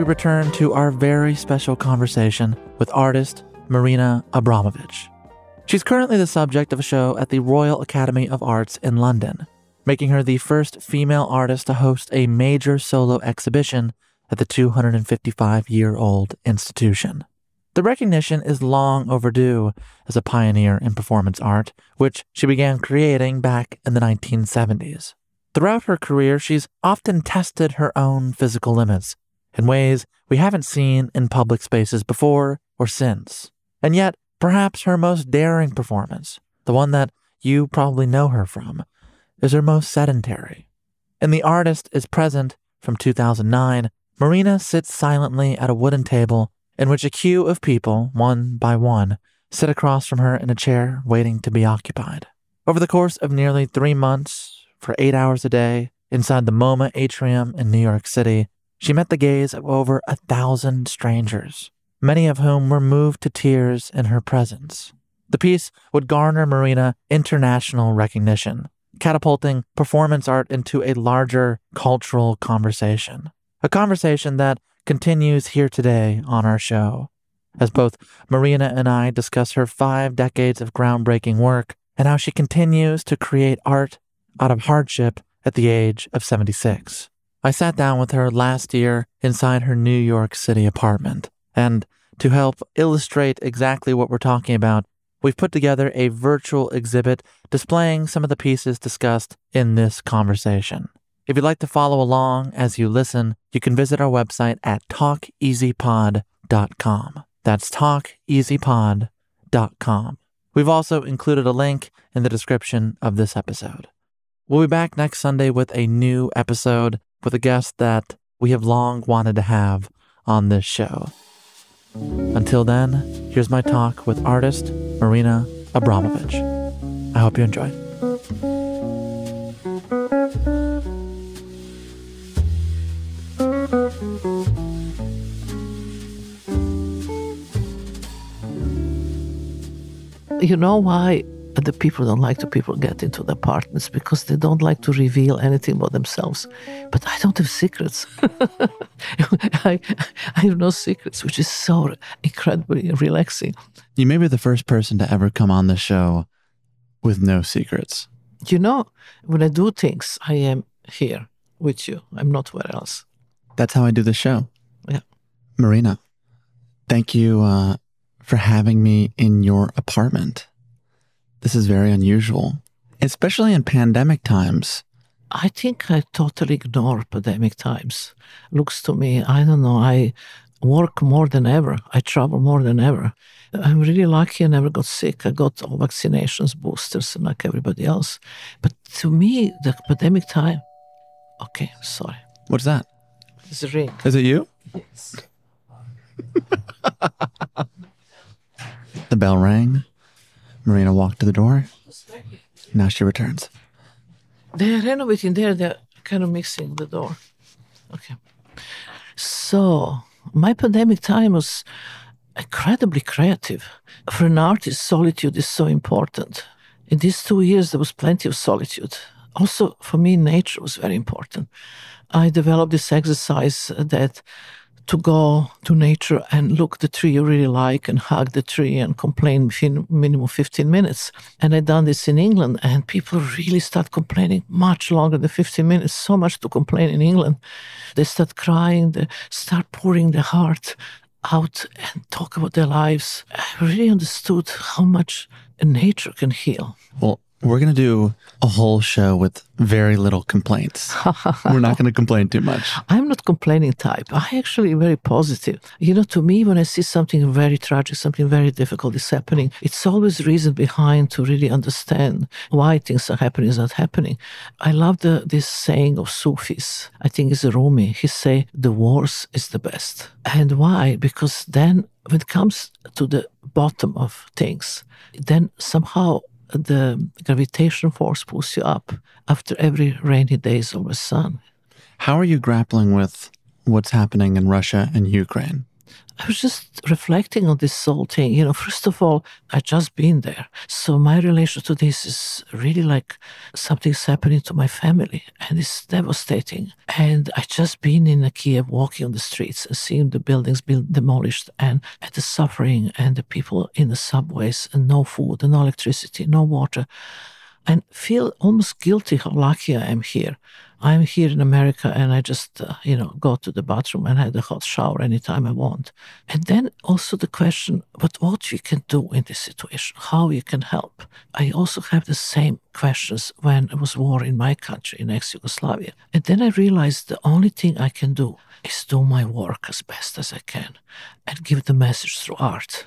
We return to our very special conversation with artist Marina Abramović. She's currently the subject of a show at the Royal Academy of Arts in London, making her the first female artist to host a major solo exhibition at the 255 year old institution. The recognition is long overdue as a pioneer in performance art, which she began creating back in the 1970s. Throughout her career, she's often tested her own physical limits in ways we haven't seen in public spaces before or since. And yet, perhaps her most daring performance, the one that you probably know her from, is her most sedentary. In The Artist is Present from 2009, Marina sits silently at a wooden table in which a queue of people, one by one, sit across from her in a chair waiting to be occupied. Over the course of nearly three months, for eight hours a day, inside the MoMA atrium in New York City, she met the gaze of over a thousand strangers, many of whom were moved to tears in her presence. The piece would garner Marina international recognition, catapulting performance art into a larger cultural conversation. A conversation that continues here today on our show, as both Marina and I discuss her five decades of groundbreaking work and how she continues to create art out of hardship at the age of 76. I sat down with her last year inside her New York City apartment, and to help illustrate exactly what we're talking about, we've put together a virtual exhibit displaying some of the pieces discussed in this conversation. If you'd like to follow along as you listen, you can visit our website at talkeasypod.com. That's talkeasypod.com. We've also included a link in the description of this episode. We'll be back next Sunday with a new episode with a guest that we have long wanted to have on this show. Until then, here's my talk with artist Marina Abramović. I hope you enjoy. You know why the people don't like to people get into the apartments because they don't like to reveal anything about themselves. But I don't have secrets. I, I have no secrets, which is so incredibly relaxing. You may be the first person to ever come on the show with no secrets. You know, when I do things, I am here with you. I'm not where else. That's how I do the show. Yeah. Marina, thank you uh, for having me in your apartment. This is very unusual, especially in pandemic times. I think I totally ignore pandemic times. Looks to me, I don't know, I work more than ever. I travel more than ever. I'm really lucky I never got sick. I got all vaccinations, boosters, and like everybody else. But to me, the pandemic time, okay, sorry. What's that? It's a ring. Is it you? Yes. The bell rang. Marina walked to the door. Now she returns. They're renovating there. They're kind of mixing the door. Okay. So my pandemic time was incredibly creative. For an artist, solitude is so important. In these two years, there was plenty of solitude. Also, for me, nature was very important. I developed this exercise that to go to nature and look the tree you really like and hug the tree and complain within minimum 15 minutes. And I done this in England and people really start complaining much longer than 15 minutes, so much to complain in England. They start crying, they start pouring their heart out and talk about their lives. I really understood how much nature can heal. Well, we're going to do a whole show with very little complaints. we're not going to complain too much. I'm not complaining type. I actually very positive. You know, to me, when I see something very tragic, something very difficult is happening, it's always reason behind to really understand why things are happening, is not happening. I love the, this saying of Sufis. I think it's a Rumi. He say, the worst is the best. And why? Because then when it comes to the bottom of things, then somehow the gravitation force pulls you up after every rainy days over the sun. How are you grappling with what's happening in Russia and Ukraine? I was just reflecting on this whole thing. You know, first of all, I just been there. So my relation to this is really like something's happening to my family and it's devastating. And I just been in a Kiev walking on the streets and seeing the buildings being demolished and, and the suffering and the people in the subways and no food and no electricity, no water. And feel almost guilty how lucky I am here. I'm here in America and I just, uh, you know, go to the bathroom and have a hot shower anytime I want. And then also the question, but what you can do in this situation, how you can help. I also have the same questions when it was war in my country, in ex-Yugoslavia. And then I realized the only thing I can do is do my work as best as I can and give the message through art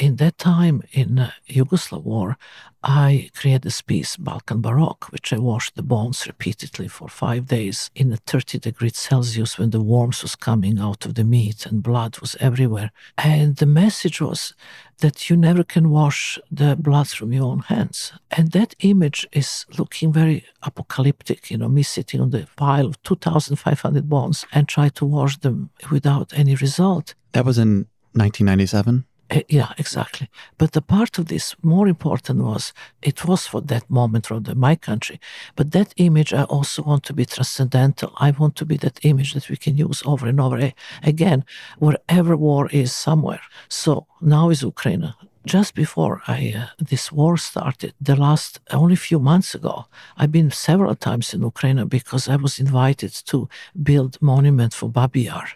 in that time in uh, Yugoslav war, I created this piece, Balkan Baroque, which I washed the bones repeatedly for five days in a 30 degrees Celsius when the warmth was coming out of the meat and blood was everywhere. And the message was that you never can wash the blood from your own hands. And that image is looking very apocalyptic, you know, me sitting on the pile of 2,500 bones and try to wash them without any result. That was in 1997? Uh, yeah, exactly. But the part of this more important was it was for that moment the, my country. But that image, I also want to be transcendental. I want to be that image that we can use over and over again, wherever war is somewhere. So now is Ukraine. Just before I, uh, this war started, the last only few months ago, I've been several times in Ukraine because I was invited to build monument for Babi Yar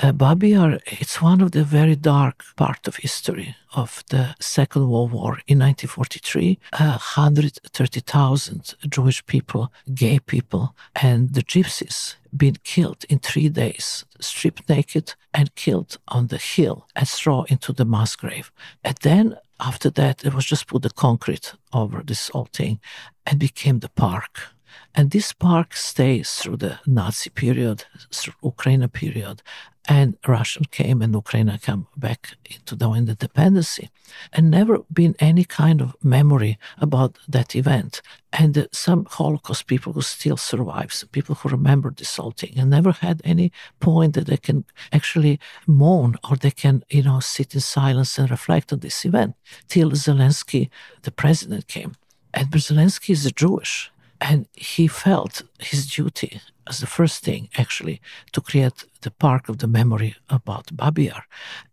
uh, Babi it's one of the very dark part of history of the Second World War. In 1943, uh, 130,000 Jewish people, gay people, and the gypsies been killed in three days, stripped naked and killed on the hill and thrown into the mass grave. And then after that, it was just put the concrete over this whole thing and became the park. And this park stays through the Nazi period, through Ukraine period, and Russia came and Ukraine came back into the independence, and never been any kind of memory about that event. And some Holocaust people who still survive, some people who remember this whole thing, and never had any point that they can actually mourn or they can, you know, sit in silence and reflect on this event till Zelensky, the president, came. And Zelensky is a Jewish. And he felt his duty as the first thing, actually, to create the Park of the Memory about Babi Yar.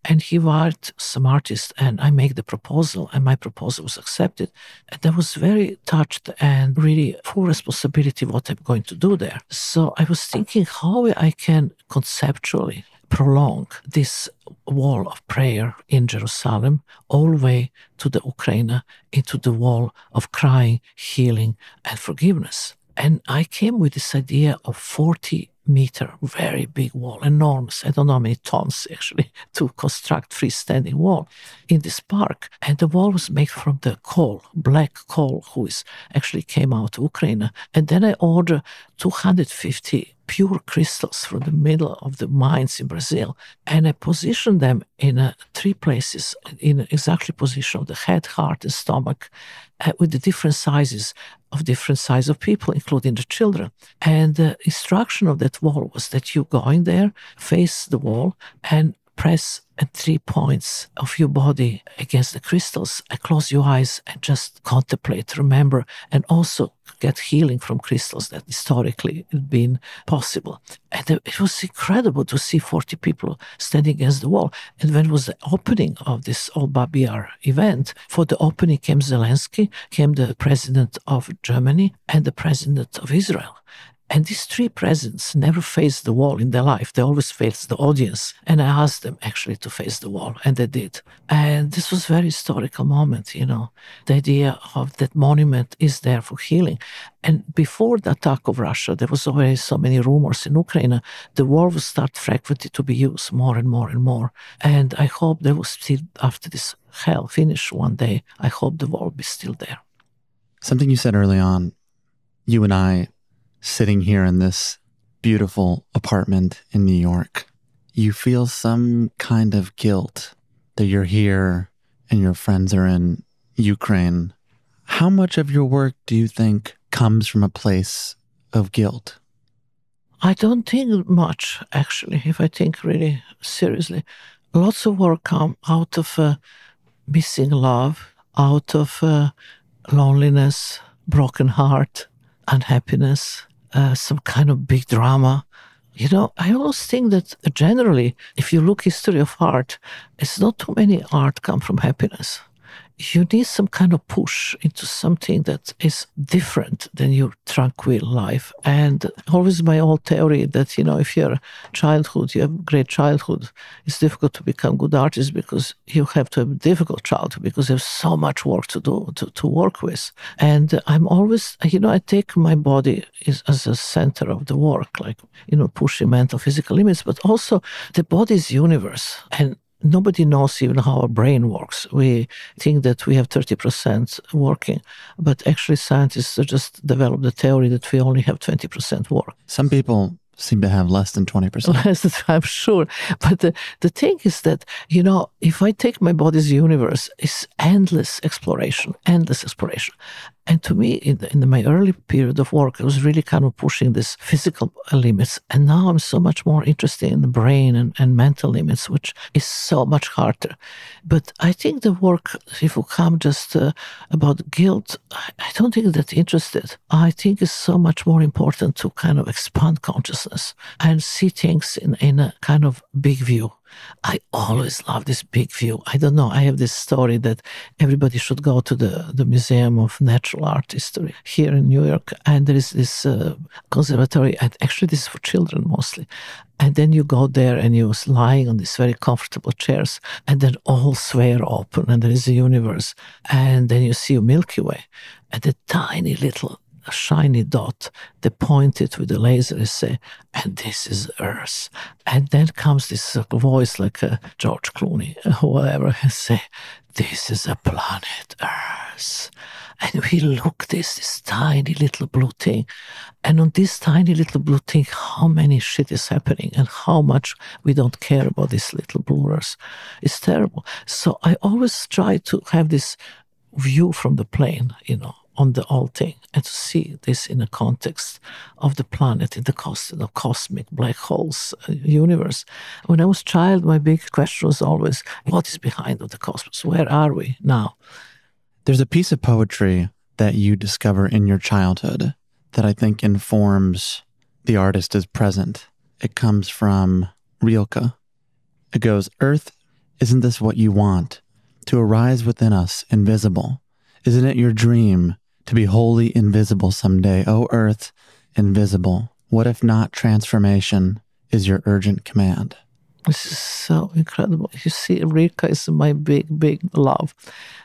And he invited some artists, and I make the proposal, and my proposal was accepted. And I was very touched and really full responsibility what I'm going to do there. So I was thinking how I can conceptually prolong this wall of prayer in Jerusalem all the way to the Ukraine, into the wall of crying, healing, and forgiveness. And I came with this idea of 40 meter, very big wall, enormous. I don't know how many tons actually to construct freestanding wall in this park. And the wall was made from the coal, black coal, who is actually came out of Ukraine. And then I ordered 250 pure crystals from the middle of the mines in Brazil, and I positioned them in uh, three places, in exactly position of the head, heart, and stomach, uh, with the different sizes of different size of people, including the children. And the instruction of that wall was that you go in there, face the wall, and press at three points of your body against the crystals and close your eyes and just contemplate, remember, and also get healing from crystals that historically had been possible. And it was incredible to see 40 people standing against the wall. And when was the opening of this old Babi Yar event, for the opening came Zelensky, came the president of Germany and the president of Israel. And these three presidents never faced the wall in their life. They always faced the audience. And I asked them actually to face the wall, and they did. And this was a very historical moment, you know. The idea of that monument is there for healing. And before the attack of Russia, there was already so many rumors in Ukraine. The wall will start frequently to be used more and more and more. And I hope there will still, after this hell finish one day, I hope the wall will be still there. Something you said early on, you and I sitting here in this beautiful apartment in New York, you feel some kind of guilt that you're here and your friends are in Ukraine. How much of your work do you think comes from a place of guilt? I don't think much, actually, if I think really seriously. Lots of work come out of uh, missing love, out of uh, loneliness, broken heart, unhappiness, uh, some kind of big drama. You know, I always think that generally, if you look history of art, it's not too many art come from happiness you need some kind of push into something that is different than your tranquil life. And always my old theory that, you know, if you're childhood, you have great childhood, it's difficult to become good artist because you have to have a difficult childhood because you have so much work to do, to, to work with. And I'm always, you know, I take my body as a center of the work, like, you know, pushing mental, physical limits, but also the body's universe. And nobody knows even how our brain works. We think that we have 30% working, but actually scientists have just developed the theory that we only have 20% work. Some people seem to have less than 20%. Less I'm sure. But the, the thing is that, you know, if I take my body's universe, it's endless exploration, endless exploration. And to me, in, the, in my early period of work, I was really kind of pushing this physical limits. And now I'm so much more interested in the brain and, and mental limits, which is so much harder. But I think the work, if we come just uh, about guilt, I, I don't think that interested. I think it's so much more important to kind of expand consciousness and see things in, in a kind of big view. I always love this big view. I don't know. I have this story that everybody should go to the, the Museum of Natural Art History here in New York. And there is this uh, conservatory, and actually, this is for children mostly. And then you go there and you're lying on these very comfortable chairs, and then all sphere open, and there is a universe. And then you see a Milky Way, and a tiny little a shiny dot. They point it with a laser and say, and this is Earth. And then comes this voice like uh, George Clooney or whatever and say, this is a planet Earth. And we look this, this tiny little blue thing. And on this tiny little blue thing, how many shit is happening and how much we don't care about this little blue Earth. It's terrible. So I always try to have this view from the plane, you know, on the whole thing and to see this in the context of the planet, in the, cos- the cosmic black holes uh, universe. When I was child, my big question was always, what is behind of the cosmos? Where are we now? There's a piece of poetry that you discover in your childhood that I think informs the artist is present. It comes from Rilke. It goes, Earth, isn't this what you want? To arise within us, invisible. Isn't it your dream to be wholly invisible someday? O oh, Earth, invisible. What if not transformation is your urgent command? This is so incredible. You see, Rilke is my big, big love.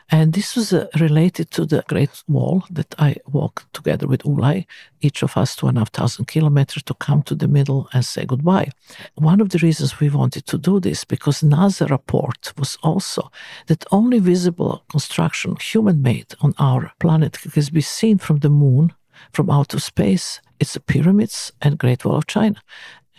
And this was uh, related to the Great Wall that I walked together with Ulay, each of us two and a half thousand kilometers to come to the middle and say goodbye. One of the reasons we wanted to do this, because NASA report was also that only visible construction, human made on our planet, can be seen from the moon, from outer space, it's the pyramids and Great Wall of China.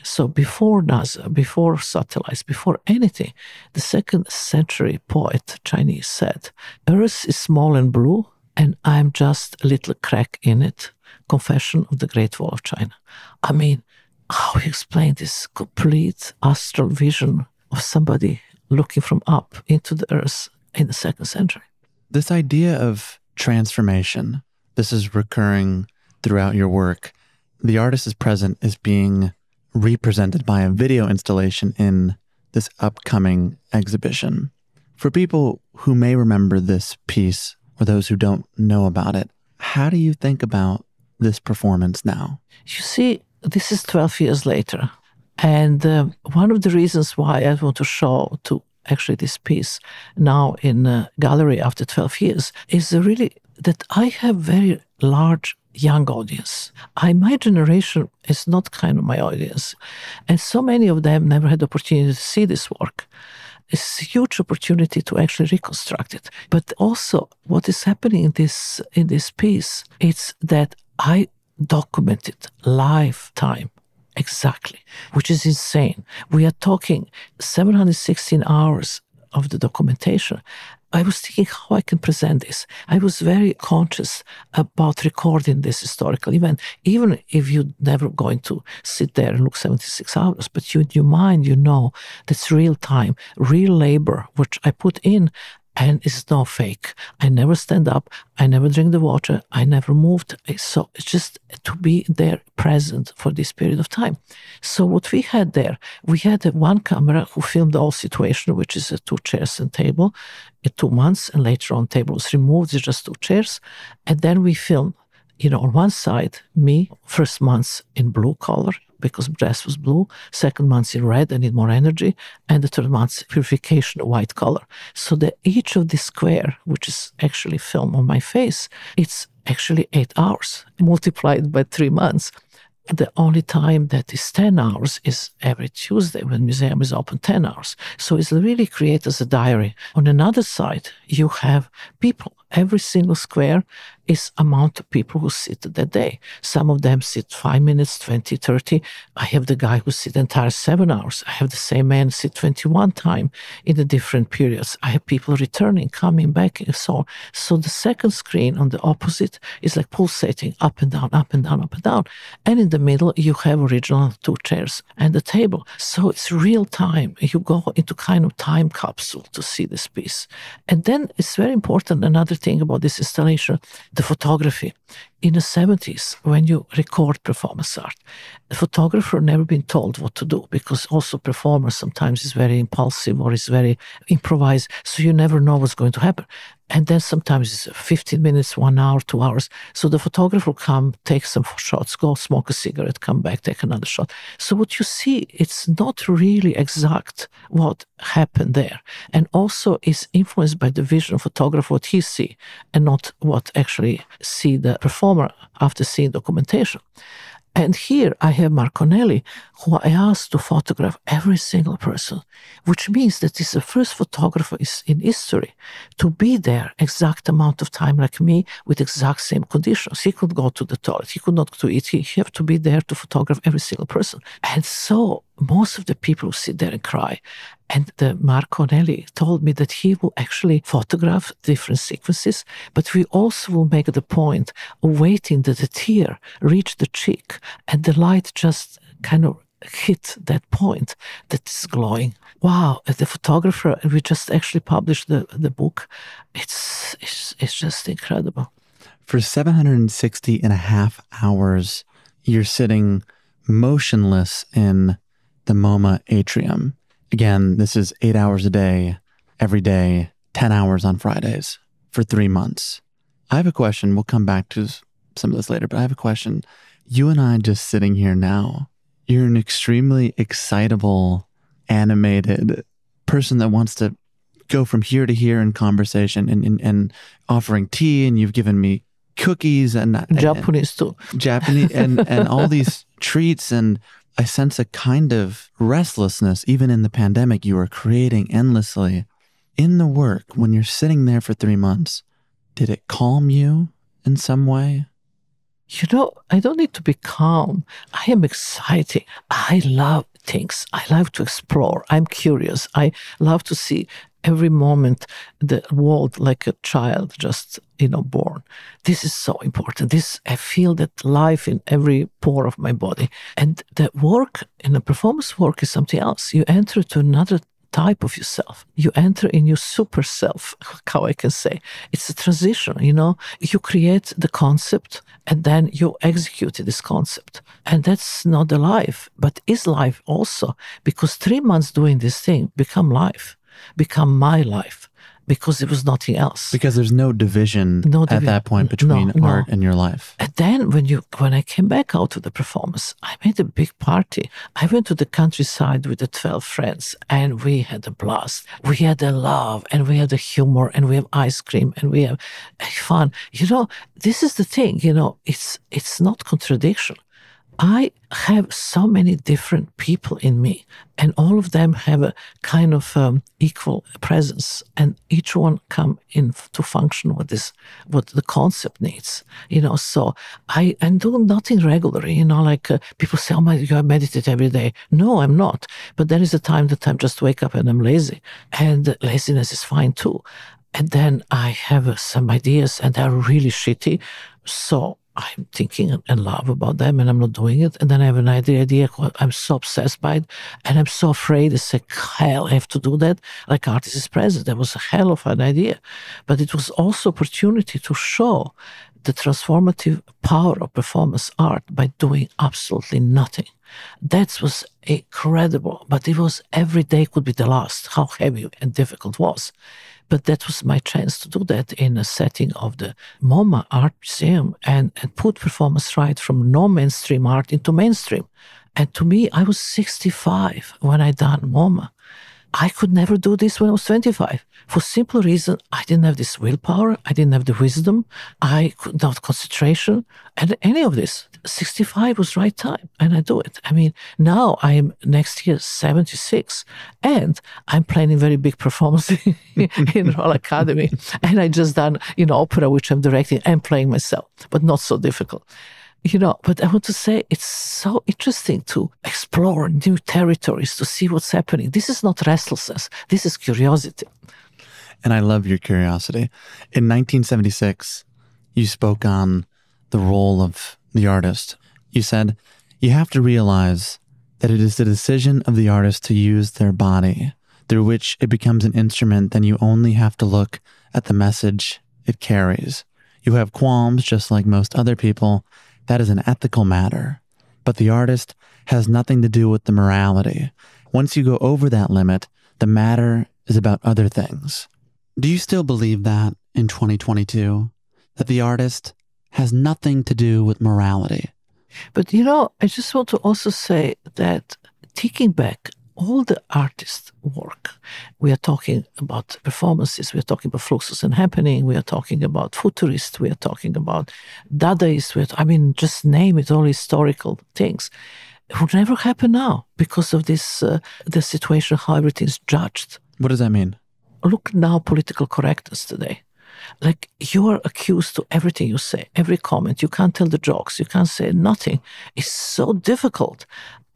So before NASA, before satellites, before anything, the second century poet Chinese said, Earth is small and blue, and I'm just a little crack in it. Confession of the Great Wall of China. I mean, how he explained this complete astral vision of somebody looking from up into the earth in the second century. This idea of transformation, this is recurring throughout your work. The artist is present is being represented by a video installation in this upcoming exhibition. For people who may remember this piece or those who don't know about it, how do you think about this performance now? You see, this is 12 years later. And uh, one of the reasons why I want to show to actually this piece now in a gallery after 12 years is really that I have very large young audience. I, my generation is not kind of my audience. And so many of them never had the opportunity to see this work. It's a huge opportunity to actually reconstruct it. But also what is happening in this in this piece, it's that I documented lifetime exactly, which is insane. We are talking 716 hours of the documentation. I was thinking how I can present this. I was very conscious about recording this historical event, even if you're never going to sit there and look 76 hours, but you, in your mind, you know that's real time, real labor, which I put in and it's not fake. I never stand up. I never drink the water. I never moved. So it's just to be there present for this period of time. So what we had there, we had one camera who filmed the whole situation, which is two chairs and table, uh, two months, and later on table was removed. It's just two chairs, and then we filmed. You know, on one side, me, first months in blue color, because dress was blue, second month in red, I need more energy, and the third month purification, white color. So that each of the square, which is actually film on my face, it's actually eight hours multiplied by three months. The only time that is 10 hours is every Tuesday when museum is open 10 hours. So it's really created as a diary. On another side, you have people. Every single square is amount of people who sit that day. Some of them sit five minutes, 20, 30. I have the guy who sit entire seven hours. I have the same man sit 21 time in the different periods. I have people returning, coming back and so on. So the second screen on the opposite is like pulsating up and down, up and down, up and down. And in the middle, you have original two chairs and the table. So it's real time. You go into kind of time capsule to see this piece. And then it's very important. Another thing about this installation, the photography. In the 70s, when you record performance art, the photographer never been told what to do because also performer sometimes is very impulsive or is very improvised, so you never know what's going to happen. And then sometimes it's 15 minutes, one hour, two hours. So the photographer will come, take some shots, go smoke a cigarette, come back, take another shot. So what you see, it's not really exact what happened there. And also is influenced by the vision of photographer, what he see, and not what actually see the performer after seeing documentation. And here I have Marco Anelli, who I asked to photograph every single person, which means that he's the first photographer in history to be there exact amount of time like me with exact same conditions. He could go to the toilet, he could not to eat, he have to be there to photograph every single person. And so most of the people sit there and cry. And the Marco Anelli told me that he will actually photograph different sequences, but we also will make the point of waiting that the tear reach the cheek and the light just kind of hit that point that is glowing. Wow, the photographer, we just actually published the, the book. It's, it's, it's just incredible. for 760 and a half hours, you're sitting motionless in the MoMA atrium. Again, this is eight hours a day, every day, 10 hours on Fridays for three months. I have a question. We'll come back to some of this later, but I have a question. You and I just sitting here now, you're an extremely excitable, animated person that wants to go from here to here in conversation and, and, and offering tea, and you've given me cookies and, and Japanese too. Japanese and, and all these treats and I sense a kind of restlessness even in the pandemic you are creating endlessly. In the work when you're sitting there for 3 months did it calm you in some way? You know I don't need to be calm. I am excited I love things. I love to explore. I'm curious. I love to see every moment the world like a child just you know born. This is so important. This i feel that life in every pore of my body. And the work in the performance work is something else. You enter to another type of yourself. You enter in your super self how i can say. It's a transition you know? You create the concept and then you execute this concept. And that's not the life but is life also. Because three months doing this thing become life become my life because there was nothing else. Because there's no division no at that point between no, art and your life. And then when you when I came back out of the performance, I made a big party. I went to the countryside with the twelve friends and we had a blast. We had a love and we had a humor and we have ice cream and we have eh, fun. You know, this is the thing, you know, it's it's not contradiction. I have so many different people in me, and all of them have a kind of um, equal presence, and each one come in to function what this what the concept needs. You know, so I am doing nothing regularly. You know, like uh, people say, "Oh my, you meditate every day." No, I'm not. But there is a time that I'm just wake up and I'm lazy, and laziness is fine too. And then I have uh, some ideas, and they're really shitty. So I'm thinking and love about them and I'm not doing it. And then I have an idea, I'm so obsessed by it and I'm so afraid it's like hell I have to do that. Like artist is present. That was a hell of an idea. But it was also opportunity to show the transformative power of performance art by doing absolutely nothing. That was incredible, but it was every day could be the last, how heavy and difficult was. But that was my chance to do that in a setting of the MoMA Art Museum and, and put performance right from no mainstream art into mainstream. And to me, I was 65 when I done MoMA. I could never do this when I was 25 for simple reason I didn't have this willpower, I didn't have the wisdom, I could not concentration, and any of this. 65 was right time, and I do it. I mean, now I'm next year 76, and I'm planning very big performance in Royal Academy, and I just done you know opera which I'm directing and playing myself, but not so difficult you know, but I want to say it's so interesting to explore new territories, to see what's happening. This is not restlessness, this is curiosity. And I love your curiosity. In 1976, you spoke on the role of the artist. You said, You have to realize that it is the decision of the artist to use their body, through which it becomes an instrument, then you only have to look at the message it carries. You have qualms just like most other people, that is an ethical matter. But the artist has nothing to do with the morality. Once you go over that limit, the matter is about other things. Do you still believe that in 2022? That the artist has nothing to do with morality? But you know, I just want to also say that taking back all the artist work. We are talking about performances, we are talking about fluxus and happening, we are talking about futurists, we are talking about Dadaists, we are, I mean, just name it, all historical things. It would never happen now because of this, uh, the situation, how everything is judged. What does that mean? Look now, political correctness today. Like you are accused to everything you say, every comment. You can't tell the jokes. You can't say nothing. It's so difficult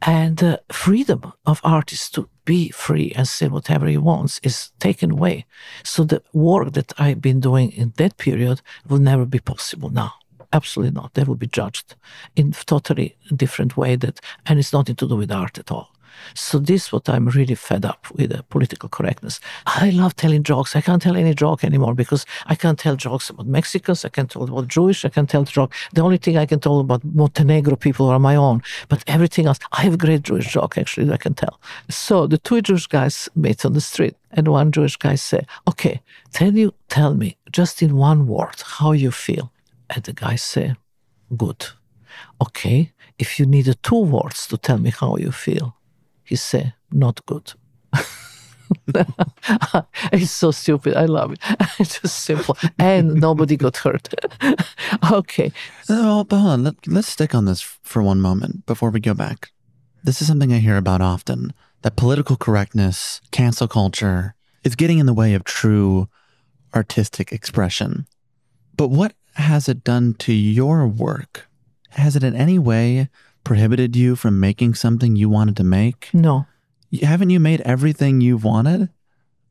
and the freedom of artists to be free and say whatever he wants is taken away. So the work that I've been doing in that period will never be possible now. Absolutely not. They will be judged in totally different way that, and it's nothing to do with art at all. So this is what I'm really fed up with the political correctness. I love telling jokes. I can't tell any joke anymore because I can't tell jokes about Mexicans. I can't tell about Jewish. I can't tell joke. The only thing I can tell about Montenegro people are my own. But everything else, I have a great Jewish joke actually that I can tell. So the two Jewish guys met on the street, and one Jewish guy said, "Okay, tell you, tell me just in one word how you feel." And the guy said, "Good." Okay, if you needed two words to tell me how you feel, he uh, said, not good. it's so stupid. I love it. It's just simple. And nobody got hurt. okay. Oh, but hold on. Let, let's stick on this for one moment before we go back. This is something I hear about often that political correctness, cancel culture is getting in the way of true artistic expression. But what has it done to your work? Has it in any way prohibited you from making something you wanted to make? No. Haven't you made everything you've wanted?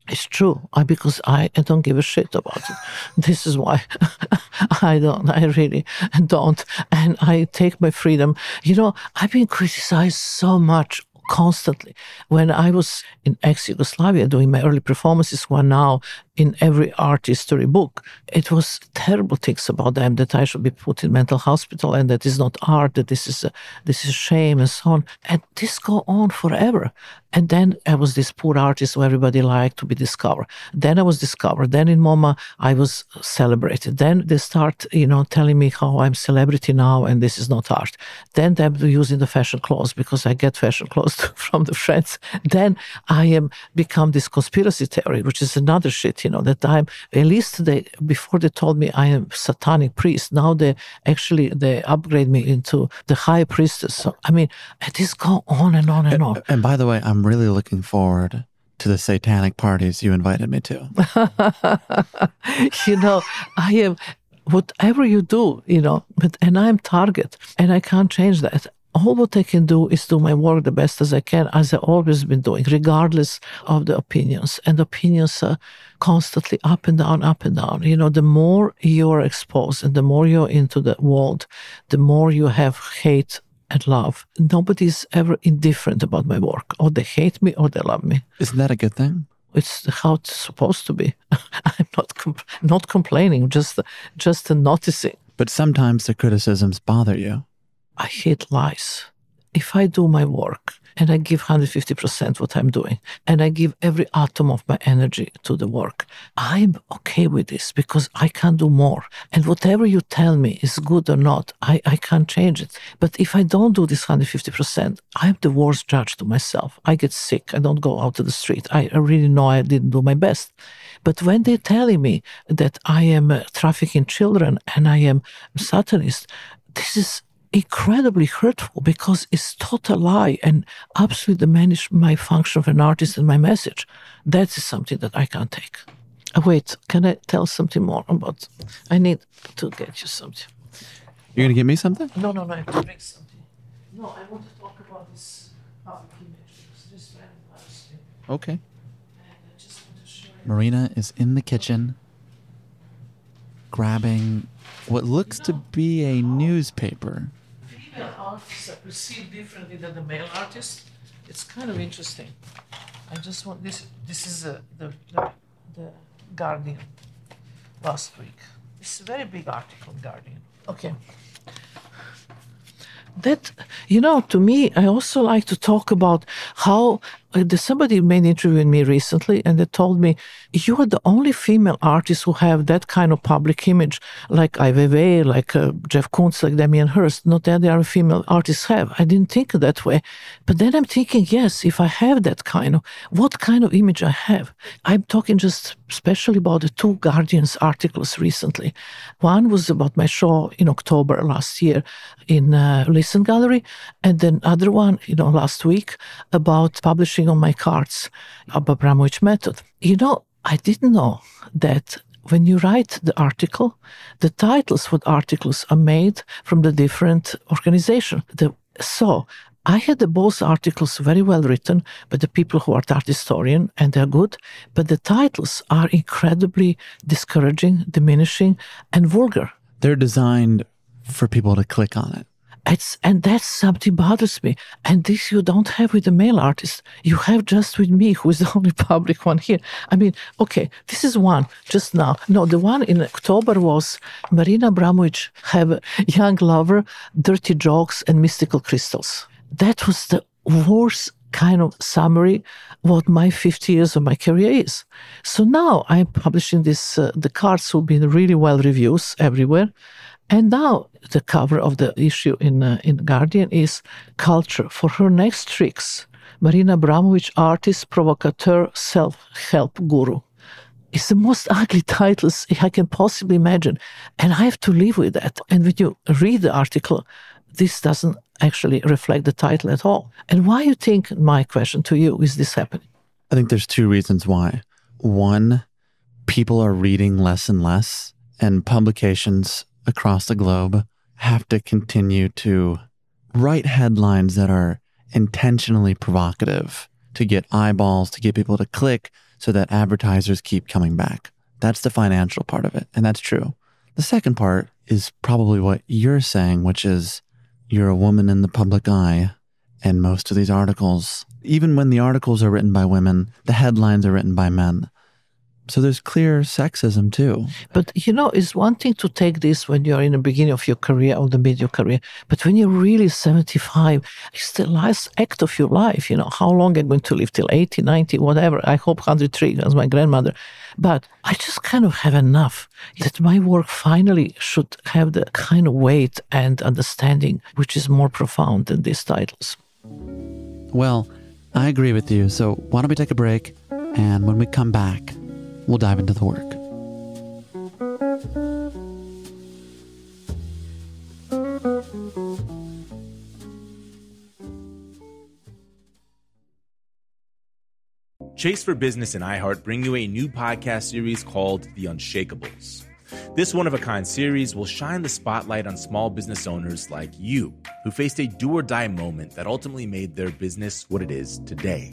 It's true. I because I, I don't give a shit about it. this is why I don't. I really don't. And I take my freedom. You know, I've been criticized so much constantly. When I was in ex Yugoslavia doing my early performances, one now in every art history book, it was terrible things about them that I should be put in mental hospital and that is not art, that this is a, this is shame and so on. And this go on forever. And then I was this poor artist who everybody liked to be discovered. Then I was discovered. Then in MoMA, I was celebrated. Then they start, you know, telling me how I'm celebrity now and this is not art. Then they're using the fashion clothes because I get fashion clothes from the friends. Then I am become this conspiracy theory, which is another shit, you know, that I'm, at least they, before they told me I am satanic priest, now they actually, they upgrade me into the high priestess. So, I mean, it is go on and on and, and on. And by the way, I'm really looking forward to the satanic parties you invited me to. you know, I am whatever you do, you know, but and I'm target and I can't change that. All what I can do is do my work the best as I can, as I've always been doing, regardless of the opinions. And opinions are constantly up and down, up and down. You know, the more you're exposed and the more you're into the world, the more you have hate and love. Nobody's ever indifferent about my work. Or they hate me or they love me. Isn't that a good thing? It's how it's supposed to be. I'm not comp- not complaining, just just noticing. But sometimes the criticisms bother you. I hate lies. If I do my work and I give 150% what I'm doing, and I give every atom of my energy to the work. I'm okay with this because I can do more. And whatever you tell me is good or not, I, I can't change it. But if I don't do this 150%, I'm the worst judge to myself. I get sick. I don't go out to the street. I, I really know I didn't do my best. But when they're telling me that I am uh, trafficking children and I am Satanist, this is incredibly hurtful because it's total lie and absolutely diminish my function of an artist and my message. That is something that I can't take. Uh, wait, can I tell something more about? I need to get you something. You're gonna give me something? No, no, no. I have to bring something. No, I want to talk about this art image this very interesting. Okay. Marina is in the kitchen, grabbing what looks to be a newspaper female artists are perceived differently than the male artists. It's kind of interesting. I just want this. This is a, the, the the Guardian last week. It's a very big article, Guardian. Okay. That you know, to me, I also like to talk about how somebody made an interview with me recently and they told me you are the only female artist who have that kind of public image like Weiwei, like uh, Jeff Koons, like Damien Hirst. Not that there are female artists have. I didn't think that way. But then I'm thinking, yes, if I have that kind of, what kind of image I have? I'm talking just especially about the two Guardians articles recently. One was about my show in October last year in uh, Lisson Gallery, and then other one, you know, last week about publishing on my cards Abba Abramović method. You know, I didn't know that when you write the article, the titles for articles are made from the different organization. The, so I had the both articles very well written by the people who are the art historian and they're good, but the titles are incredibly discouraging, diminishing, and vulgar. They're designed for people to click on it. It's, and that's something bothers me. And this you don't have with the male artist. You have just with me, who is the only public one here. I mean, okay, this is one just now. No, the one in October was Marina Abramović have a young lover, dirty jokes, and mystical crystals. That was the worst kind of summary what my 50 years of my career is. So now I'm publishing this, uh, the cards will be in really well reviews everywhere. And now the cover of the issue in uh, in Guardian is culture for her next tricks. Marina Abramović, artist, provocateur, self-help guru. It's the most ugly titles I can possibly imagine, and I have to live with that. And when you read the article, this doesn't actually reflect the title at all. And why you think? My question to you is this happening? I think there's two reasons why. One, people are reading less and less, and publications across the globe have to continue to write headlines that are intentionally provocative to get eyeballs, to get people to click so that advertisers keep coming back. That's the financial part of it. And that's true. The second part is probably what you're saying, which is you're a woman in the public eye. And most of these articles, even when the articles are written by women, the headlines are written by men. So there's clear sexism too. But you know, it's one thing to take this when you're in the beginning of your career or the mid of your career. But when you're really 75, it's the last act of your life. You know, how long I'm going to live till 80, 90, whatever. I hope 103 as my grandmother. But I just kind of have enough that my work finally should have the kind of weight and understanding which is more profound than these titles. Well, I agree with you. So why don't we take a break? And when we come back, we'll dive into the work. Chase for Business and iHeart bring you a new podcast series called The Unshakables. This one of a kind series will shine the spotlight on small business owners like you who faced a do or die moment that ultimately made their business what it is today.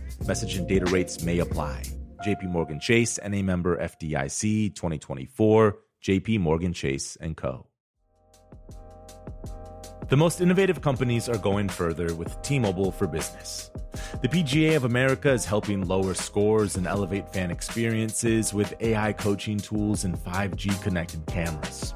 Message and data rates may apply. JP Morgan Chase and a member FDIC 2024, JP Morgan Chase and Co. The most innovative companies are going further with T-Mobile for Business. The PGA of America is helping lower scores and elevate fan experiences with AI coaching tools and 5G connected cameras.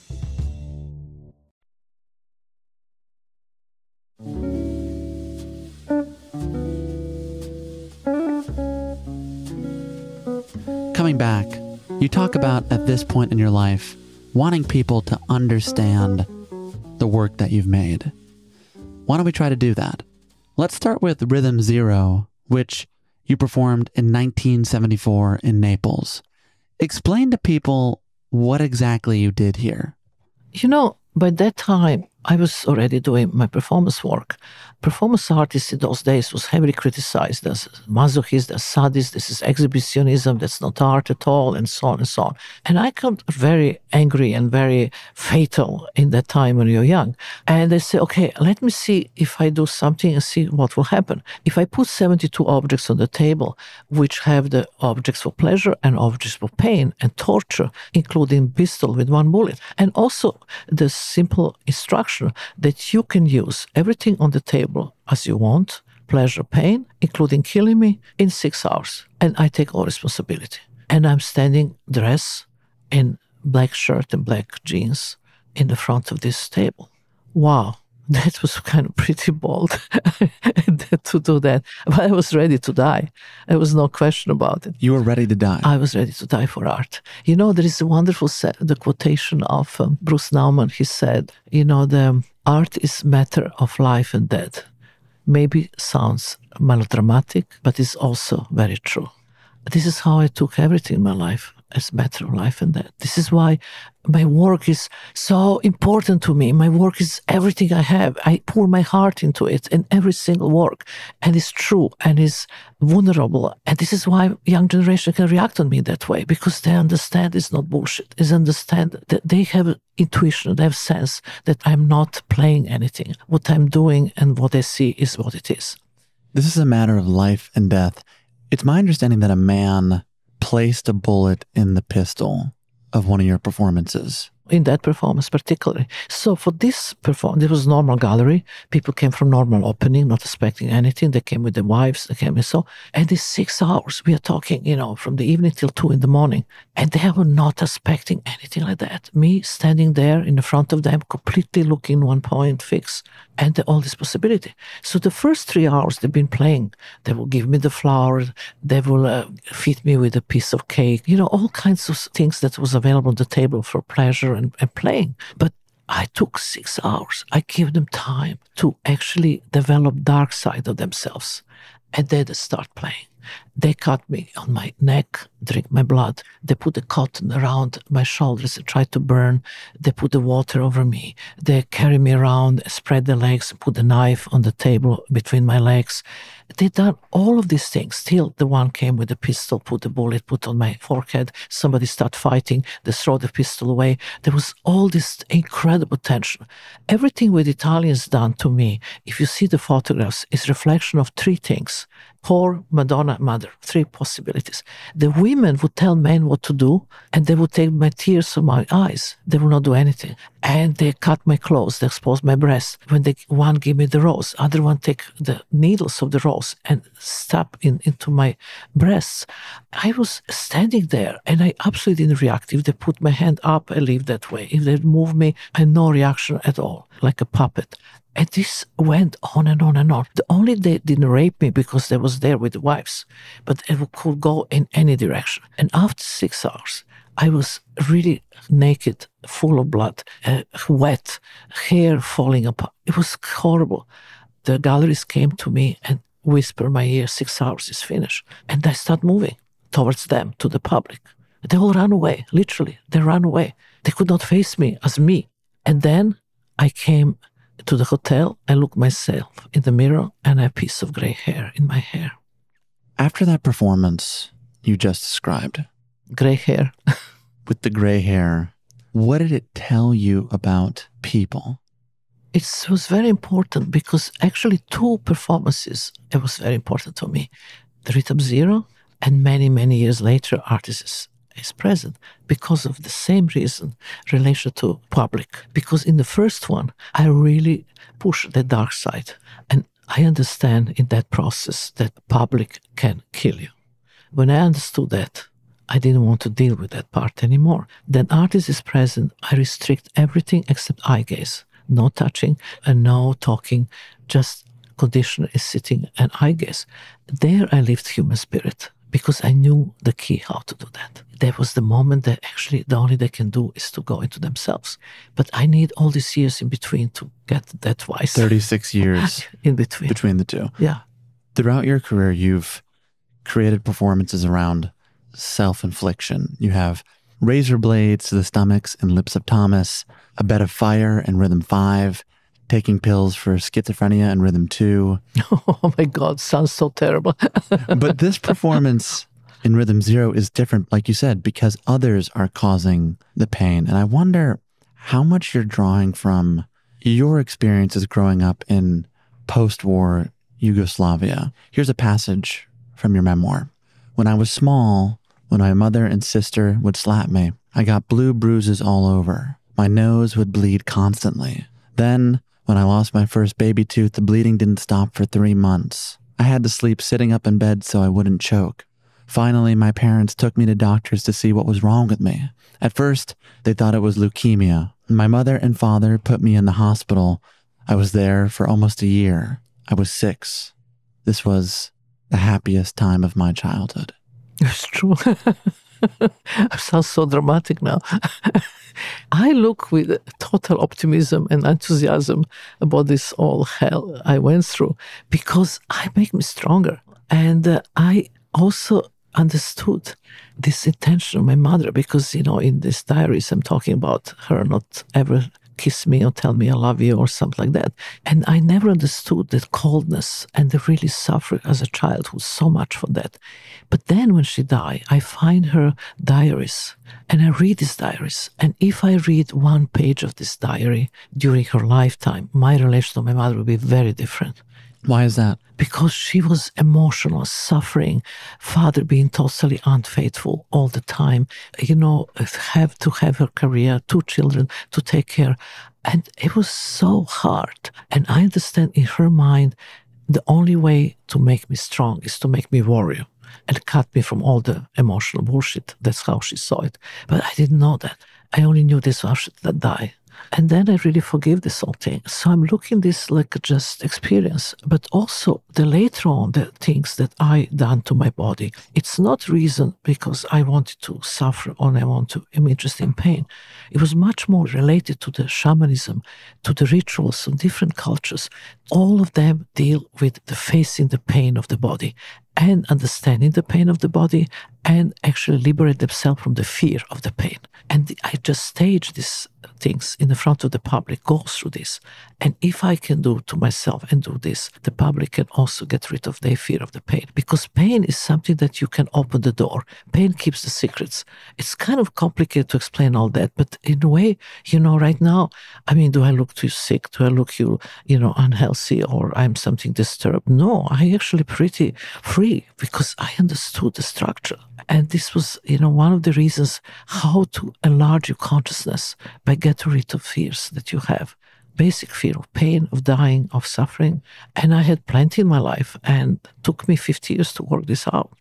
Coming back, you talk about at this point in your life wanting people to understand the work that you've made. Why don't we try to do that? Let's start with Rhythm Zero, which you performed in 1974 in Naples. Explain to people what exactly you did here. You know, by that time, I was already doing my performance work. Performance artists in those days was heavily criticized as masochist, as sadist, this is exhibitionism, that's not art at all, and so on and so on. And I got very angry and very fatal in that time when you're young. And I say, okay, let me see if I do something and see what will happen. If I put 72 objects on the table, which have the objects for pleasure and objects for pain and torture, including pistol with one bullet, and also the simple instruction that you can use everything on the table as you want, pleasure, pain, including killing me, in six hours. And I take all responsibility. And I'm standing dressed in black shirt and black jeans in the front of this table. Wow that was kind of pretty bold to do that. But I was ready to die. There was no question about it. You were ready to die. I was ready to die for art. You know, there is a wonderful set, the quotation of um, Bruce Nauman. He said, "You know, the art is matter of life and death." Maybe sounds melodramatic, but it's also very true. This is how I took everything in my life as matter of life and death. This is why my work is so important to me. My work is everything I have. I pour my heart into it in every single work. And it's true and it's vulnerable. And this is why young generation can react on me that way because they understand it's not bullshit. They understand that they have intuition, they have sense that I'm not playing anything. What I'm doing and what I see is what it is. This is a matter of life and death. It's my understanding that a man placed a bullet in the pistol of one of your performances in that performance particularly. So for this performance, it was normal gallery. People came from normal opening, not expecting anything. They came with their wives, they came with so. And these six hours, we are talking, you know, from the evening till two in the morning. And they were not expecting anything like that. Me standing there in the front of them, completely looking one point fix and all this possibility. So the first three hours they've been playing. They will give me the flowers. They will uh, feed me with a piece of cake. You know, all kinds of things that was available on the table for pleasure and, and playing. But I took six hours. I gave them time to actually develop dark side of themselves. And then they start playing. They cut me on my neck, drink my blood. They put the cotton around my shoulders and try to burn. They put the water over me. They carry me around, spread the legs, put the knife on the table between my legs. They done all of these things. Still, the one came with a pistol, put the bullet, put on my forehead. Somebody start fighting. They throw the pistol away. There was all this incredible tension. Everything with Italians done to me, if you see the photographs, is reflection of three things poor Madonna mother, three possibilities. The women would tell men what to do, and they would take my tears from my eyes. They would not do anything. And they cut my clothes, they expose my breasts. When they one give me the rose, other one take the needles of the rose and stab in, into my breasts. I was standing there and I absolutely didn't react. If they put my hand up, I leave that way. If they move me, I no reaction at all, like a puppet. And this went on and on and on. The only they didn't rape me because they was there with the wives, but it could go in any direction. And after six hours, I was really naked, full of blood, uh, wet, hair falling apart. It was horrible. The galleries came to me and whispered my ear, six hours is finished. And I start moving towards them, to the public. They all ran away, literally. They ran away. They could not face me as me. And then I came to the hotel, I look myself in the mirror and I have a piece of gray hair in my hair. After that performance you just described, gray hair. with the gray hair, what did it tell you about people? It was very important because actually, two performances, it was very important to me. The Rhythm Zero, and many, many years later, Artists is present because of the same reason relation to public. Because in the first one i really push the dark side and i understand in that process that public can kill you. When i understood that i didn't want to deal with that part anymore. Then artist is present i restrict everything except eye gaze. No touching and no talking just condition is sitting and eye gaze. There i lived human spirit because I knew the key how to do that. That was the moment that actually the only they can do is to go into themselves. But I need all these years in between to get that wise. 36 years in between. Between the two. Yeah. Throughout your career, you've created performances around self infliction. You have razor blades to the stomachs and lips of Thomas, a bed of fire in rhythm five, taking pills for schizophrenia and rhythm two. Oh my God, sounds so terrible. but this performance in rhythm zero is different, like you said, because others are causing the pain. And I wonder how much you're drawing from your experiences growing up in post war Yugoslavia. Here's a passage from your memoir. When I was small, when my mother and sister would slap me, I got blue bruises all over. My nose would bleed constantly. Then, when I lost my first baby tooth, the bleeding didn't stop for three months. I had to sleep sitting up in bed so I wouldn't choke. Finally, my parents took me to doctors to see what was wrong with me. At first, they thought it was leukemia. My mother and father put me in the hospital. I was there for almost a year. I was six. This was the happiest time of my childhood. It's true. it sounds so dramatic now. I look with total optimism and enthusiasm about this all hell I went through because I make me stronger. And uh, I also understood this intention of my mother because, you know, in these diaries, I'm talking about her not ever kiss me or tell me I love you or something like that. And I never understood that coldness and the really suffering as a childhood so much for that. But then when she died, I find her diaries and I read these diaries. And if I read one page of this diary during her lifetime, my relation to my mother will be very different. Why is that? Because she was emotional, suffering, father being totally unfaithful all the time, you know, have to have her career, two children to take care. And it was so hard. And I understand in her mind, the only way to make me strong is to make me warrior and cut me from all the emotional bullshit. That's how she saw it. But I didn't know that. I only knew this was that die. And then I really forgive this whole thing. So I'm looking this like just experience, but also the later on the things that I done to my body. It's not reason because I wanted to suffer or I want to am interested in pain. It was much more related to the shamanism, to the rituals of different cultures. All of them deal with the facing the pain of the body and understanding the pain of the body and actually liberate themselves from the fear of the pain. And I just stage these things in the front of the public, go through this. And if I can do to myself and do this, the public can also get rid of their fear of the pain. Because pain is something that you can open the door. Pain keeps the secrets. It's kind of complicated to explain all that, but in a way, you know, right now, I mean, do I look too sick? Do I look you, you know, unhealthy or I'm something disturbed? No, I actually pretty free because I understood the structure. And this was, you know, one of the reasons how to enlarge your consciousness by getting rid of fears that you have. Basic fear of pain, of dying, of suffering. And I had plenty in my life and took me 50 years to work this out.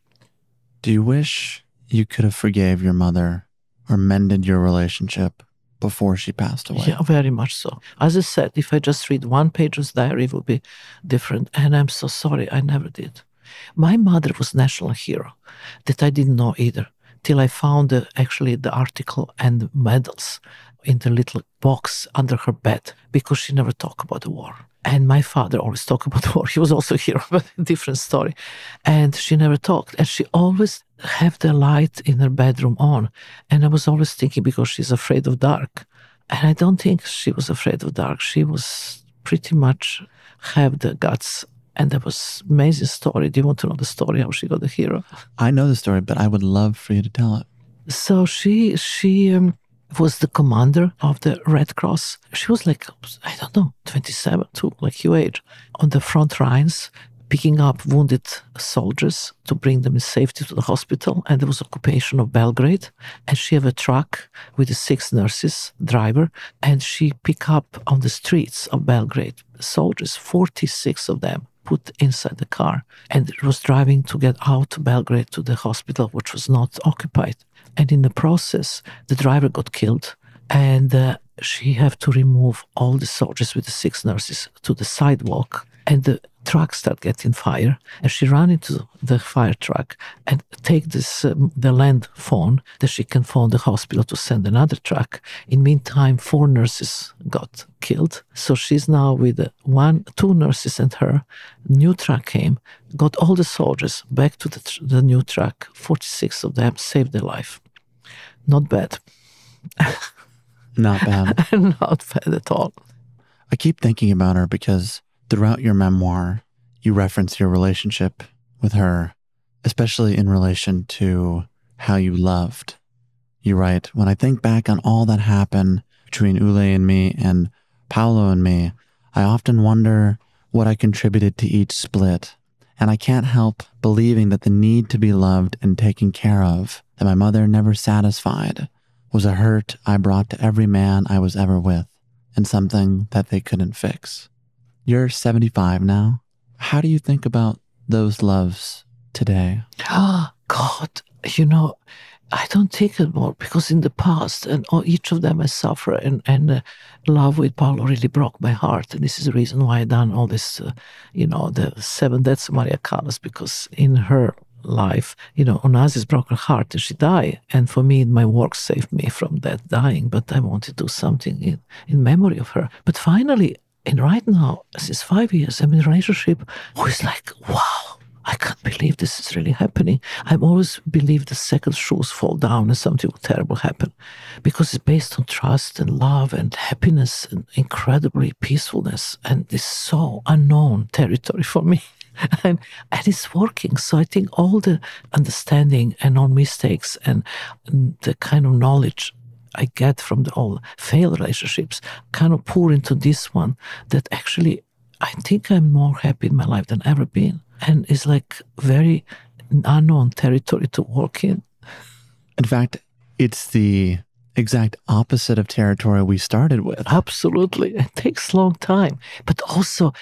Do you wish you could have forgave your mother or mended your relationship before she passed away? Yeah, very much so. As I said, if I just read one page of diary, it would be different. And I'm so sorry I never did. My mother was national hero that I didn't know either till I found uh, actually the article and medals in the little box under her bed because she never talked about the war. And my father always talked about the war. He was also a hero, but a different story. And she never talked. And she always have the light in her bedroom on. And I was always thinking because she's afraid of dark. And I don't think she was afraid of dark. She was pretty much have the guts and that was amazing story. Do you want to know the story how she got the hero? I know the story, but I would love for you to tell it. So she she um, was the commander of the Red Cross. She was like I don't know, twenty seven too, like your age, on the front lines, picking up wounded soldiers to bring them in safety to the hospital. And there was occupation of Belgrade, and she have a truck with the six nurses, driver, and she pick up on the streets of Belgrade soldiers, forty six of them put inside the car and was driving to get out to Belgrade to the hospital, which was not occupied. And in the process, the driver got killed, and uh, she had to remove all the soldiers with the six nurses to the sidewalk. And the truck start getting fire and she ran into the fire truck and take this um, the land phone that she can phone the hospital to send another truck in meantime four nurses got killed so she's now with one two nurses and her new truck came got all the soldiers back to the, the new truck 46 of them saved their life not bad. Not bad. not bad at all. I keep thinking about her because throughout your memoir, you reference your relationship with her, especially in relation to how you loved. You write, When I think back on all that happened between Ulay and me and Paolo and me, I often wonder what I contributed to each split. And I can't help believing that the need to be loved and taken care of, that my mother never satisfied, was a hurt I brought to every man I was ever with, and something that they couldn't fix. You're 75 now. How do you think about those loves today? Ah, God, you know, I don't think it more because in the past, and oh, each of them I suffer, and and uh, love with Paolo really broke my heart, and this is the reason why I done all this, uh, you know, the seven deaths of Maria Callas, because in her life, you know, Onassis broke her heart and she died, and for me, my work saved me from that dying. But I want to do something in in memory of her. But finally, and right now, since five years, I'm in a relationship who is like, wow I can't believe this is really happening. I've always believed the second shoes fall down and something terrible happen because it's based on trust and love and happiness and incredibly peacefulness. And this so unknown territory for me. and, and it's working. So I think all the understanding and all mistakes and, and the kind of knowledge I get from the all failed relationships kind of pour into this one that actually I think I'm more happy in my life than ever been and it's like very unknown territory to walk in. In fact, it's the exact opposite of territory we started with. Absolutely. It takes a long time. But also,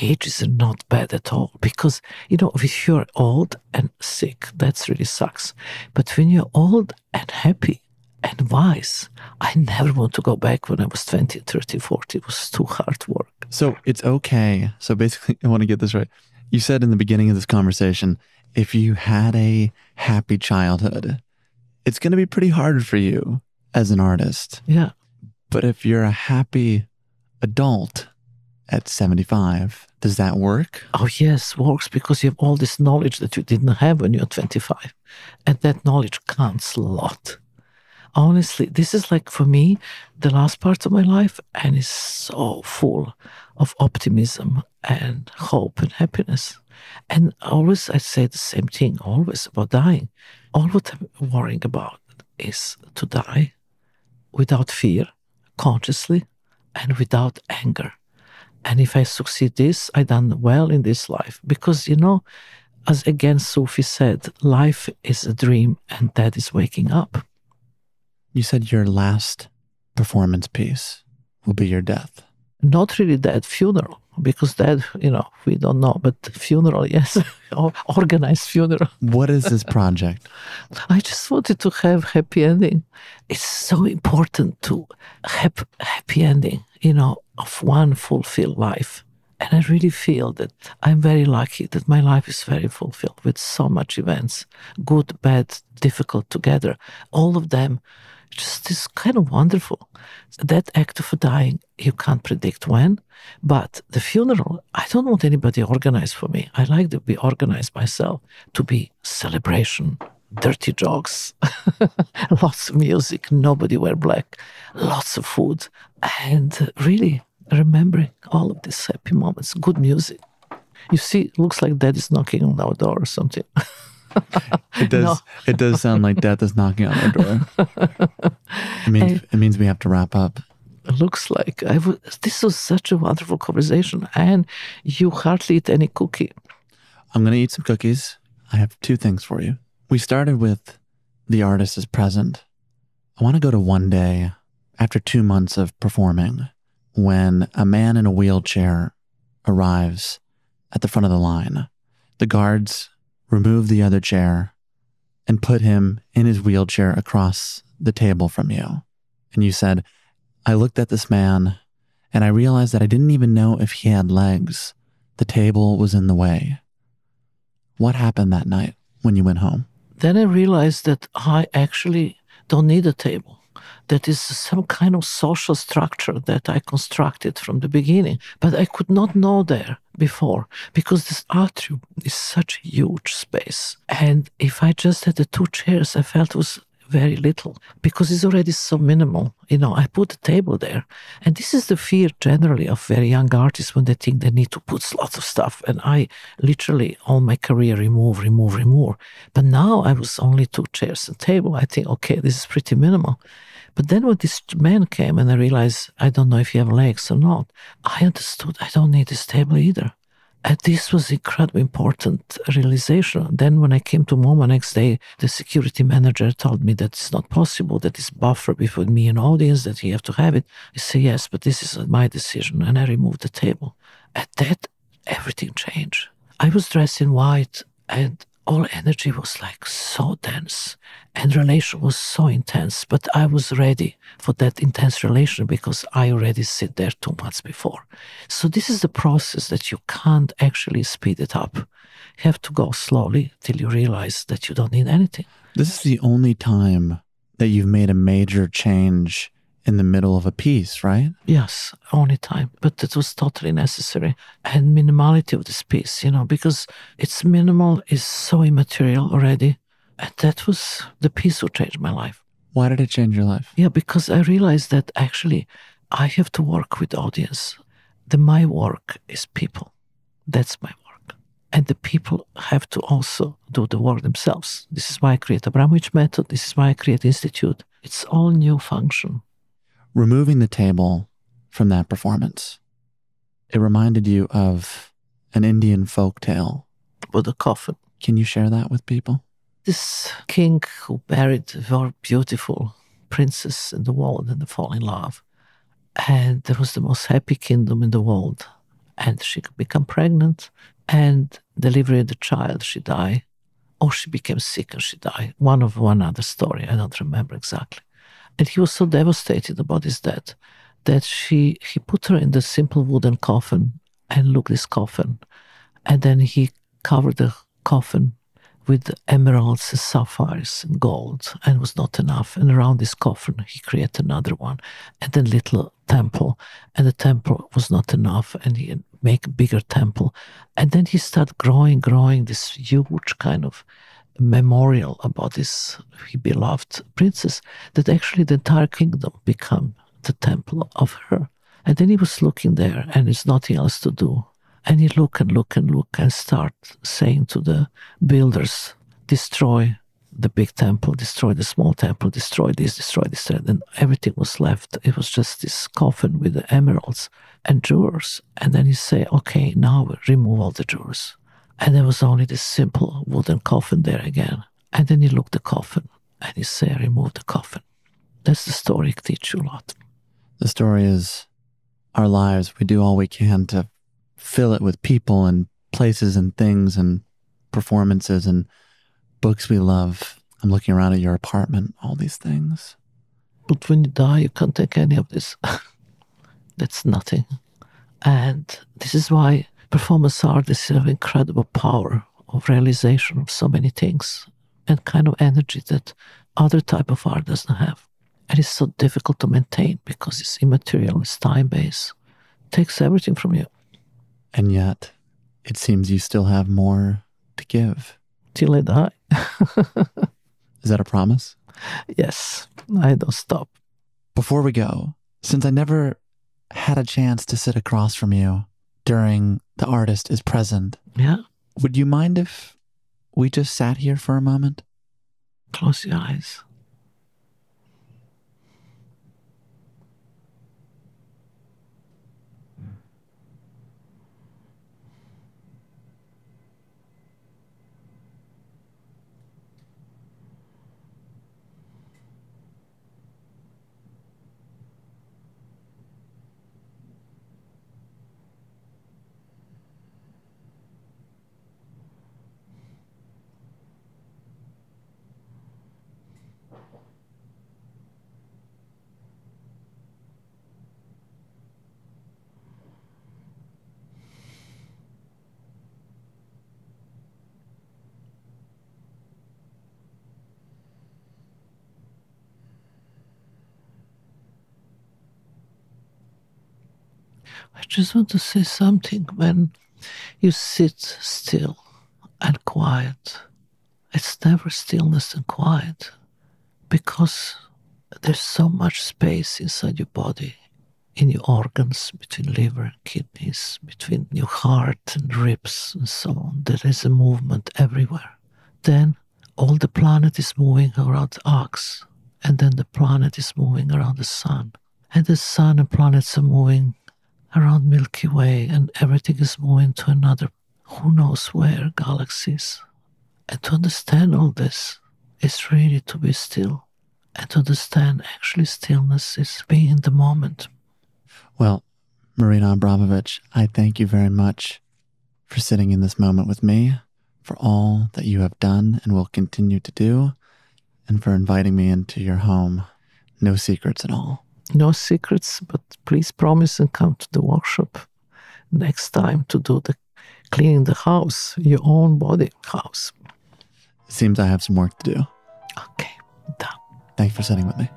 age is not bad at all because, you know, if you're old and sick, that's really sucks. But when you're old and happy and wise, I never want to go back when I was 20, 30, 40. It was too hard work. So it's okay. So basically, I want to get this right. You said in the beginning of this conversation, if you had a happy childhood, it's going to be pretty hard for you as an artist. Yeah. But if you're a happy adult at 75, does that work? Oh, yes, works because you have all this knowledge that you didn't have when you're 25. And that knowledge counts a lot. Honestly, this is like for me the last part of my life and is so full of optimism and hope and happiness. And always I say the same thing, always about dying. All what I'm worrying about is to die without fear, consciously, and without anger. And if I succeed this, I done well in this life. Because you know, as again Sufi said, life is a dream and death is waking up. You said your last performance piece will be your death. Not really death, funeral because that you know we don't know but funeral yes. Organized funeral. What is this project? I just wanted to have happy ending. It's so important to have happy ending you know of one fulfilled life. And i really feel that i'm very lucky that my life is very fulfilled with so much events good bad difficult together. All of them just is kind of wonderful. That act of dying, you can't predict when, but the funeral, I don't want anybody organized for me. I like to be organized myself, to be celebration, dirty jokes, lots of music, nobody wear black, lots of food, and really remembering all of these happy moments, good music. You see, looks like dad is knocking on our door or something. it does. No. it does sound like death is knocking on our door. it means it means we have to wrap up. It looks like I w- this was such a wonderful conversation, and you hardly eat any cookie. I'm going to eat some cookies. I have two things for you. We started with the artist is present. I want to go to one day after two months of performing when a man in a wheelchair arrives at the front of the line. The guards remove the other chair, and put him in his wheelchair across the table from you. And you said, I looked at this man and I realized that I didn't even know if he had legs. The table was in the way. What happened that night when you went home? Then I realized that I actually don't need a table that is some kind of social structure that I constructed from the beginning, but I could not know there before because this atrium is such a huge space. And if I just had the two chairs, I felt it was very little because it's already so minimal. You know, I put a table there. And this is the fear generally of very young artists when they think they need to put lots of stuff. And I literally all my career remove, remove, remove. But now I was only two chairs and table. I think, okay, this is pretty minimal. But then when this man came and I realized, I don't know if you have legs or not, I understood I don't need this table either. And this was incredibly important realization. Then when I came to MoMA next day, the security manager told me that it's not possible, that this buffer between me and audience, that you have to have it. I say, yes, but this is my decision. And I removed the table. At that, everything changed. I was dressed in white and all energy was like so dense and relation was so intense but i was ready for that intense relation because i already sit there two months before. So this is the process that you can't actually speed it up. You have to go slowly till you realize that you don't need anything. This is the only time that you've made a major change in the middle of a piece, right? Yes, only time. But it was totally necessary. And minimality of this piece, you know, because it's minimal is so immaterial already. And that was the piece who changed my life. Why did it change your life? Yeah, because I realized that actually I have to work with audience. The my work is people. That's my work. And the people have to also do the work themselves. This is why I create Abramović method. This is why I create institute. It's all new function removing the table from that performance, it reminded you of an Indian folk tale. With a coffin. Can you share that with people? This king who buried a very beautiful princess in the world and they fall in love. And there was the most happy kingdom in the world. And she could become pregnant and deliver the child, she died. Or she became sick and she died. One of one other story. I don't remember exactly. And he was so devastated about his death that she he put her in the simple wooden coffin and looked this coffin. And then he covered the coffin with emeralds and sapphires and gold and was not enough. And around this coffin he created another one and then little temple. And the temple was not enough and he make bigger temple. And then he started growing, growing this huge kind of memorial about this beloved princess that actually the entire kingdom become the temple of her. And then he was looking there and there's nothing else to do. And he look and look and look and start saying to the builders, destroy the big temple, destroy the small temple, destroy this, destroy this. And then everything was left. It was just this coffin with the emeralds and jewels. And then he say, okay, now remove all the jewels. And there was only this simple wooden coffin there again. And then he looked the coffin and he said, remove the coffin. That's the story it teach you a lot. The story is our lives. We do all we can to fill it with people and places and things and performances and books we love. I'm looking around at your apartment, all these things. But when you die, you can't take any of this. That's nothing. And this is why performance art is an incredible power of realization of so many things and kind of energy that other type of art doesn't have. And it's so difficult to maintain because it's immaterial, it's time based, it takes everything from you. And yet, it seems you still have more to give. Till I die. Is that a promise? Yes, I don't stop. Before we go, since I never had a chance to sit across from you during the artist is present. Yeah. Would you mind if we just sat here for a moment? Close your eyes. I just want to say something when you sit still and quiet. It's never stillness and quiet, because there's so much space inside your body, in your organs, between liver and kidneys, between your heart and ribs and so on. There is a movement everywhere. Then all the planet is moving around the ox, and then the planet is moving around the sun. And the sun and planets are moving around Milky Way, and everything is moving to another who knows where galaxies. And to understand all this is really to be still. And to understand actually stillness is being in the moment. Well, Marina Abramović, I thank you very much for sitting in this moment with me, for all that you have done and will continue to do, and for inviting me into your home. No secrets at all. No secrets, but please promise and come to the workshop next time to do the cleaning the house, your own body house. Seems I have some work to do. Okay, done. Thanks for sitting with me.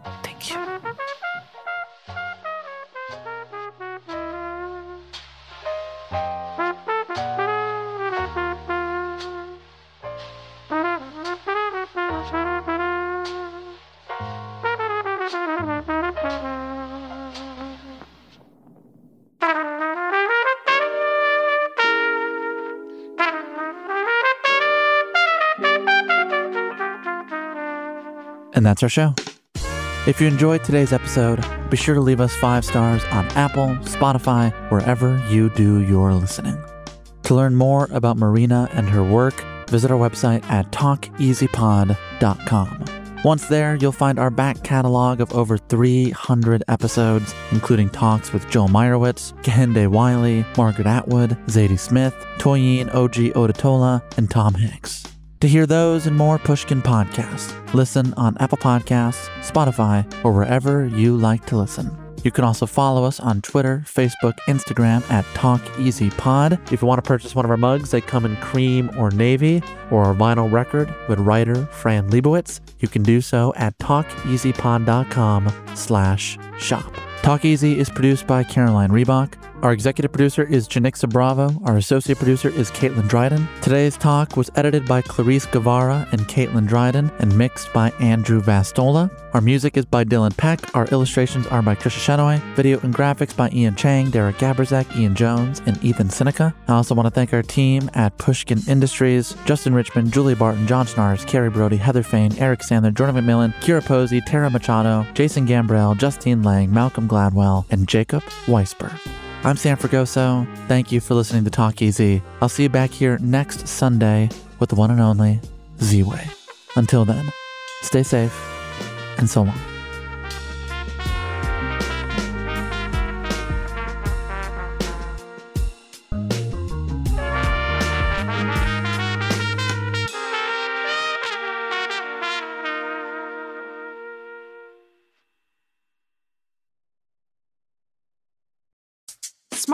And that's our show. If you enjoyed today's episode, be sure to leave us five stars on Apple, Spotify, wherever you do your listening. To learn more about Marina and her work, visit our website at talkeasypod.com. Once there, you'll find our back catalog of over 300 episodes, including talks with Joel Meyerowitz, Kehinde Wiley, Margaret Atwood, Zadie Smith, Toyin Ojih Odutola, and Tom Hanks. To hear those and more Pushkin podcasts, listen on Apple Podcasts, Spotify, or wherever you like to listen. You can also follow us on Twitter, Facebook, Instagram at TalkEasyPod. If you want to purchase one of our mugs, they come in cream or navy, or our vinyl record with writer Fran Lebowitz, you can do so at TalkEasyPod.com slash shop. Talk Easy is produced by Caroline Reebok. Our executive producer is Janicza Bravo. Our associate producer is Caitlin Dryden. Today's talk was edited by Clarice Guevara and Caitlin Dryden and mixed by Andrew Vastola. Our music is by Dylan Peck. Our illustrations are by Trisha Shenoy. Video and graphics by Ian Chang, Derek Gabrizek, Ian Jones, and Ethan Seneca. I also want to thank our team at Pushkin Industries, Justin Richmond, Julie Barton, John Schnaars, Carrie Brody, Heather Fain, Eric Sandler, Jordan McMillan, Kira Posey, Tara Machado, Jason Gambrell, Justine Lang, Malcolm Gladwell, and Jacob Weisberg. I'm Sam Fragoso. Thank you for listening to Talk Easy. I'll see you back here next Sunday with the one and only Z Way. Until then, stay safe and so long.